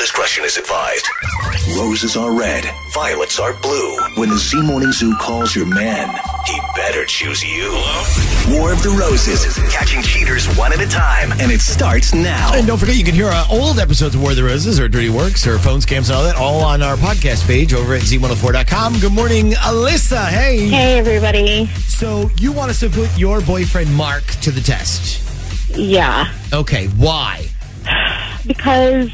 Little discretion is advised. Roses are red, violets are blue. When the Z Morning Zoo calls your man, he better choose you. War of the Roses, catching cheaters one at a time, and it starts now. And don't forget, you can hear uh, old episodes of War of the Roses or Dirty Works or phone scams and all that all on our podcast page over at z104.com. Good morning, Alyssa. Hey. Hey, everybody. So you want us to put your boyfriend Mark to the test? Yeah, Okay, why? because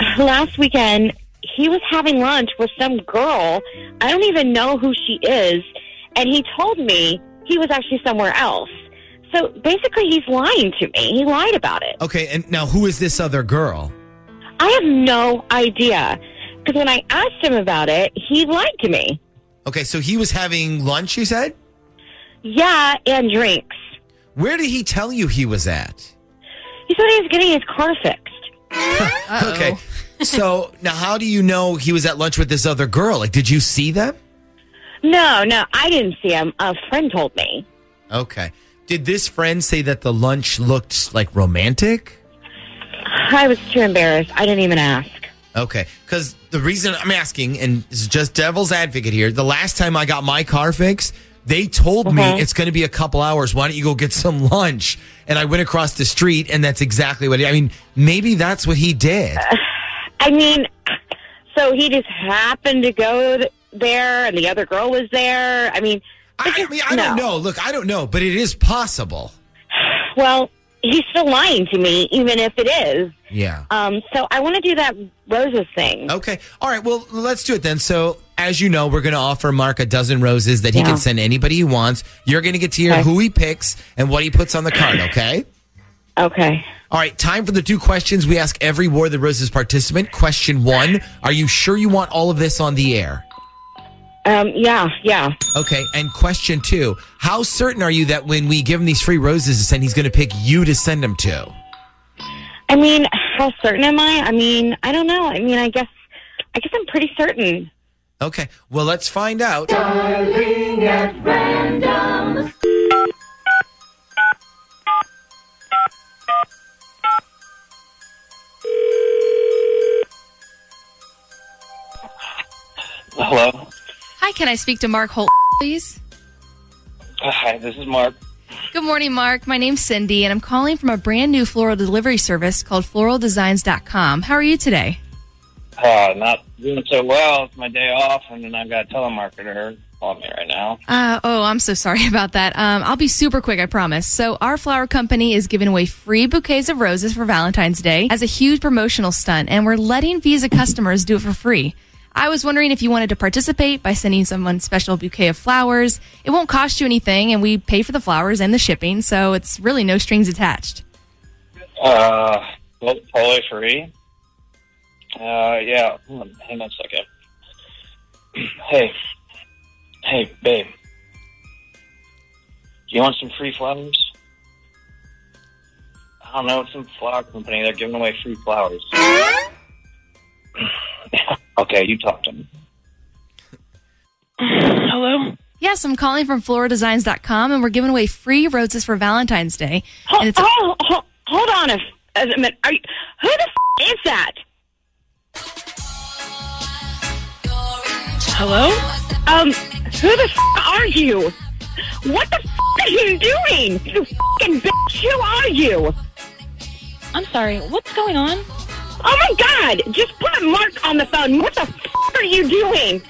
last weekend he was having lunch with some girl. I don't even know who she is. And he told me he was actually somewhere else. So basically, he's lying to me. He lied about it. Okay, and now who is this other girl? I have no idea. Because when I asked him about it, he lied to me. Okay, so he was having lunch, you said? Yeah, and drinks. Where did he tell you he was at? He said he was getting his car fixed. Okay. So now how do you know he was at lunch with this other girl? Like, did you see them? No, no, I didn't see him. A friend told me. Okay. Did this friend say that the lunch looked like romantic? I was too embarrassed. I didn't even ask. Okay, because the reason I'm asking, and is just devil's advocate here, the last time I got my car fixed, they told me Mhm. it's going to be a couple hours. Why don't you go get some lunch? And I went across the street, and that's exactly what he, I mean. Maybe that's what he did. I mean, so he just happened to go there, and the other girl was there. I mean, I, I mean, I don't know. Look, I don't know, but it is possible. well, he's still lying to me, even if it is. Yeah. Um, so I want to do that roses thing. Okay. All right. Well, let's do it then. So, as you know, we're going to offer Mark a dozen roses that he Yeah. can send anybody he wants. You're going to get to hear Okay. who he picks and what he puts on the card. Okay. Okay. All right, time for the two questions we ask every War of the Roses participant. Question one Are you sure you want all of this on the air? Um, yeah, yeah. Okay, and question two How certain are you that when we give him these free roses to send, he's going to pick you to send them to? I mean, how certain am I? I mean, I don't know. I mean, I guess, I guess I'm pretty certain. Okay, well, let's find out. Hello. Hi, can I speak to Mark Holt, please? Hi, this is Mark. Good morning, Mark. My name's Cindy, and I'm calling from a brand new floral delivery service called floraldesigns.com. How are you today? Uh, not doing so well. It's my day off, and then I've got a telemarketer on me right now. Uh, oh, I'm so sorry about that. Um, I'll be super quick, I promise. So, our flower company is giving away free bouquets of roses for Valentine's Day as a huge promotional stunt, and we're letting Visa customers do it for free. I was wondering if you wanted to participate by sending someone special bouquet of flowers. It won't cost you anything, and we pay for the flowers and the shipping, so it's really no strings attached. Uh, well, totally free. Uh, yeah. Hang on a second. hey, hey, babe. Do you want some free flowers? I don't know. It's some flower company. They're giving away free flowers. Okay, you talk to me. Hello. Yes, I'm calling from floraldesigns.com, and we're giving away free roses for Valentine's Day. Hold, And it's oh, hold, hold on a, a minute. Are you, who the f- is that? Hello? Um, who the f- are you? What the f- are you doing? You fucking bitch, who are you? I'm sorry. What's going on? Oh my god, just put Mark on the phone. What the f- are you doing?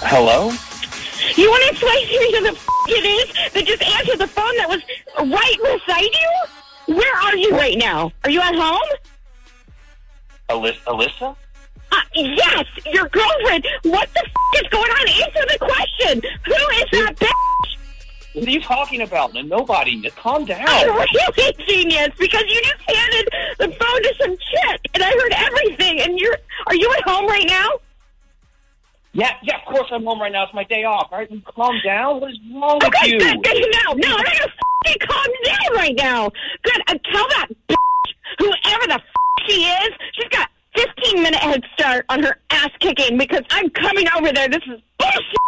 Hello? You want to explain to me who the f- it is that just answered the phone that was right beside you? Where are you right now? Are you at home? Alyssa? Alyssa? Uh, yes, your girlfriend. What the f- is going on? Answer the question. Talking about? And Nobody. Calm down. I'm really genius because you just handed the phone to some chick and I heard everything. And you're, are you at home right now? Yeah, yeah, of course I'm home right now. It's my day off. All right, you calm down. What is wrong with you? good, good. No, no, I'm not gonna calm down right now. Good. Uh, tell that bitch, whoever the f- she is, she's got 15 minute head start on her ass kicking because I'm coming over there. This is bullshit.